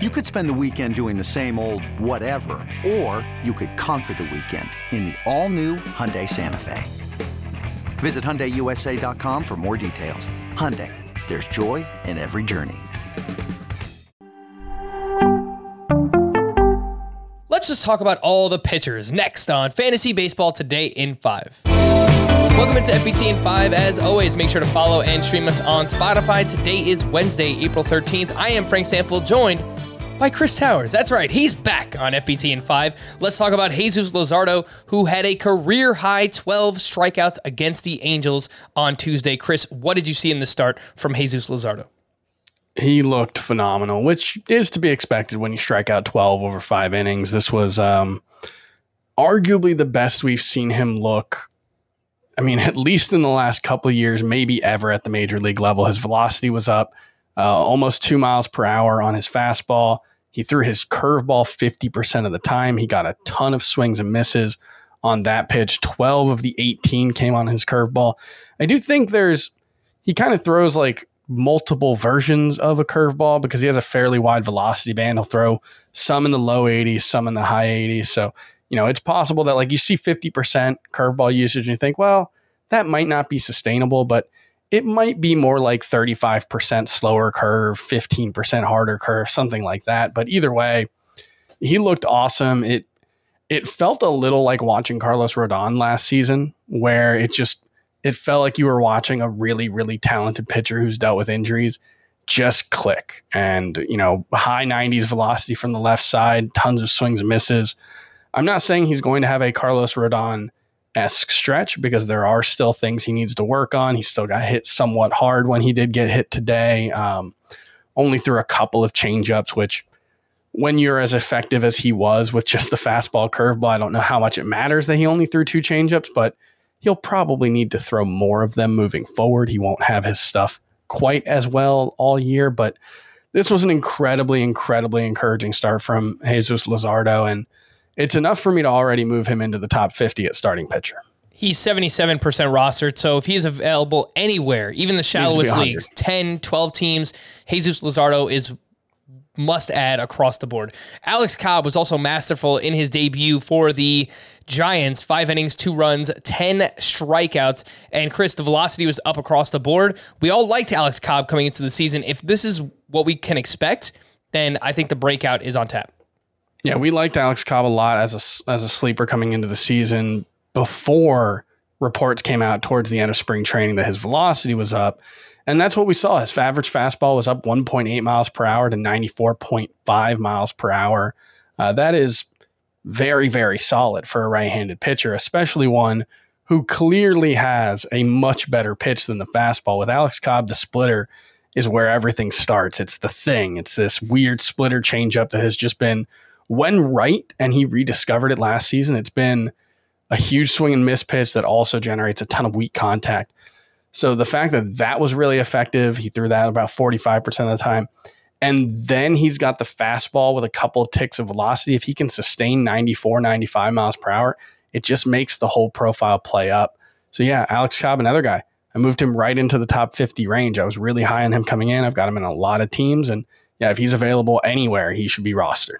You could spend the weekend doing the same old whatever, or you could conquer the weekend in the all-new Hyundai Santa Fe. Visit HyundaiUSA.com for more details. Hyundai, there's joy in every journey. Let's just talk about all the pitchers next on Fantasy Baseball Today in 5. Welcome into FBT in 5. As always, make sure to follow and stream us on Spotify. Today is Wednesday, April 13th. I am Frank Stanfield, joined by Chris Towers. That's right, he's back on FBT in 5. Let's talk about Jesus Luzardo, who had a career high 12 strikeouts against the Angels on Tuesday. Chris, what did you see in the start from Jesus Luzardo? He looked phenomenal, which is to be expected when you strike out 12 over five innings. This was um, arguably the best we've seen him look. I mean, at least in the last couple of years, maybe ever at the major league level. His velocity was up uh, almost two miles per hour on his fastball. He threw his curveball 50% of the time. He got a ton of swings and misses on that pitch. 12 of the 18 came on his curveball. I do think there's, he kind of throws like multiple versions of a curveball because he has a fairly wide velocity band. He'll throw some in the low 80s, some in the high 80s. So, you know, it's possible that like you see 50% curveball usage and you think, well, that might not be sustainable, but it might be more like 35% slower curve, 15% harder curve, something like that. But either way, he looked awesome. It it felt a little like watching Carlos Rodon last season, where it just it felt like you were watching a really, really talented pitcher who's dealt with injuries just click. And, you know, high 90s velocity from the left side, tons of swings and misses. I'm not saying he's going to have a Carlos Rodon esque stretch because there are still things he needs to work on. He still got hit somewhat hard when he did get hit today, um, only through a couple of changeups, which when you're as effective as he was with just the fastball curveball, I don't know how much it matters that he only threw two changeups, but he'll probably need to throw more of them moving forward. He won't have his stuff quite as well all year, but this was an incredibly, incredibly encouraging start from Jesus Luzardo. And it's enough for me to already move him into the top 50 at starting pitcher. He's 77% rostered. So if he's available anywhere, even the shallowest leagues, 10, 12 teams, Jesus Luzardo is must add across the board. Alex Cobb was also masterful in his debut for the Giants. Five innings, two runs, 10 strikeouts. And Chris, the velocity was up across the board. We all liked Alex Cobb coming into the season. If this is what we can expect, then I think the breakout is on tap. Yeah, we liked Alex Cobb a lot as a as a sleeper coming into the season before reports came out towards the end of spring training that his velocity was up. And that's what we saw. His average fastball was up 1.8 miles per hour to 94.5 miles per hour. Uh, that is very, very solid for a right handed pitcher, especially one who clearly has a much better pitch than the fastball. With Alex Cobb, the splitter is where everything starts. It's the thing. It's this weird splitter changeup that has just been when right, and he rediscovered it last season, it's been a huge swing and miss pitch that also generates a ton of weak contact. So the fact that that was really effective, he threw that about 45% of the time. And then he's got the fastball with a couple of ticks of velocity. If he can sustain 94, 95 miles per hour, it just makes the whole profile play up. So yeah, Alex Cobb, another guy. I moved him right into the top 50 range. I was really high on him coming in. I've got him in a lot of teams. And yeah, if he's available anywhere, he should be rostered.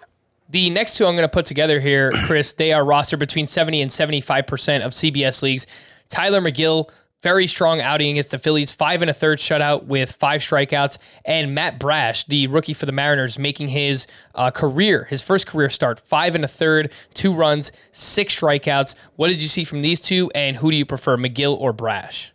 The next two I'm going to put together here, Chris, they are rostered between 70 and 75% of CBS leagues. Tylor Megill, very strong outing against the Phillies, five and a third shutout with five strikeouts. And Matt Brash, the rookie for the Mariners, making his uh, career, his first career start, five and a third, two runs, six strikeouts. What did you see from these two? And who do you prefer, Megill or Brash?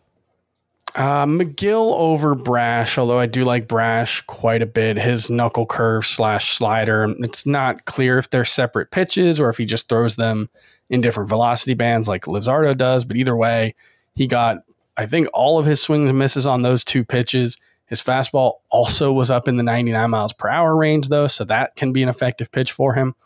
Uh, Megill over Brash, although I do like Brash quite a bit. His knuckle curve slash slider, it's not clear if they're separate pitches or if he just throws them in different velocity bands like Luzardo does. But either way, he got, I think, all of his swings and misses on those two pitches. His fastball also was up in the 99 miles per hour range, though, so that can be an effective pitch for him.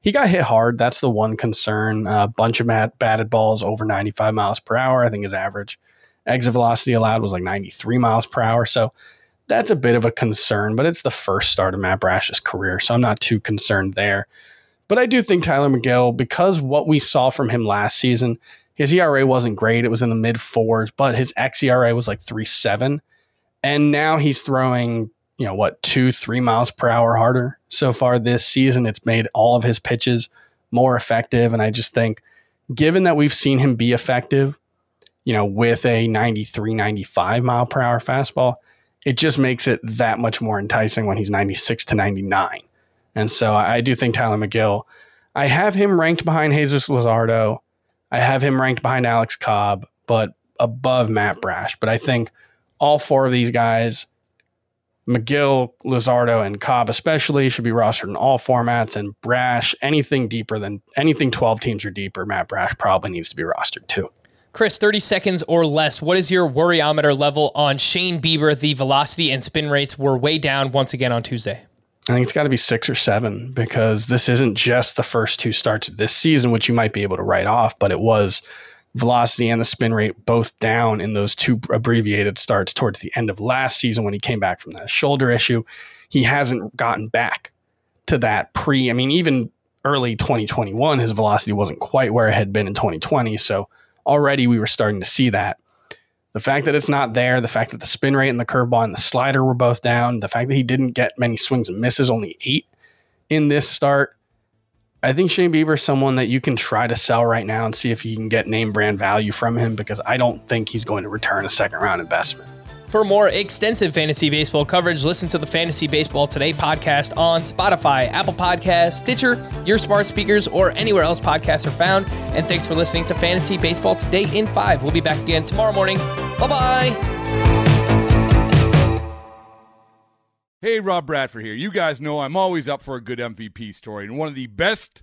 He got hit hard. That's the one concern. A bunch of batted balls over 95 miles per hour, I think, is average. Exit velocity allowed was like 93 miles per hour. So that's a bit of a concern, but it's the first start of Matt Brash's career. So I'm not too concerned there. But I do think Tylor Megill, because what we saw from him last season, his ERA wasn't great. It was in the mid fours, but his xERA was like 3 7. And now he's throwing you know, what, two, three miles per hour harder so far this season. It's made all of his pitches more effective. And I just think, given that we've seen him be effective, you know, with a 93, 95 mile per hour fastball, it just makes it that much more enticing when he's 96 to 99. And so I do think Tylor Megill, I have him ranked behind Jesus Luzardo. I have him ranked behind Alex Cobb, but above Matt Brash. But I think all four of these guys, Megill, Luzardo, and Cobb especially, should be rostered in all formats. And Brash, anything deeper than anything 12 teams or deeper, Matt Brash probably needs to be rostered too. Chris, 30 seconds or less. What is your worryometer level on Shane Bieber? The velocity and spin rates were way down once again on Tuesday. I think it's got to be six or seven because this isn't just the first two starts of this season, which you might be able to write off, but it was velocity and the spin rate both down in those two abbreviated starts towards the end of last season when he came back from that shoulder issue. He hasn't gotten back to that pre, I mean, even early 2021, his velocity wasn't quite where it had been in 2020. So already we were starting to see that. The fact that it's not there, the fact that the spin rate and the curveball and the slider were both down, the fact that he didn't get many swings and misses, only eight in this start. I think Shane Bieber is someone that you can try to sell right now and see if you can get name brand value from him because I don't think he's going to return a second round investment. For more extensive fantasy baseball coverage, listen to the Fantasy Baseball Today podcast on Spotify, Apple Podcasts, Stitcher, your smart speakers, or anywhere else podcasts are found. And thanks for listening to Fantasy Baseball Today in 5. We'll be back again tomorrow morning. Bye bye. Hey, Rob Bradford here. You guys know I'm always up for a good MVP story, and one of the best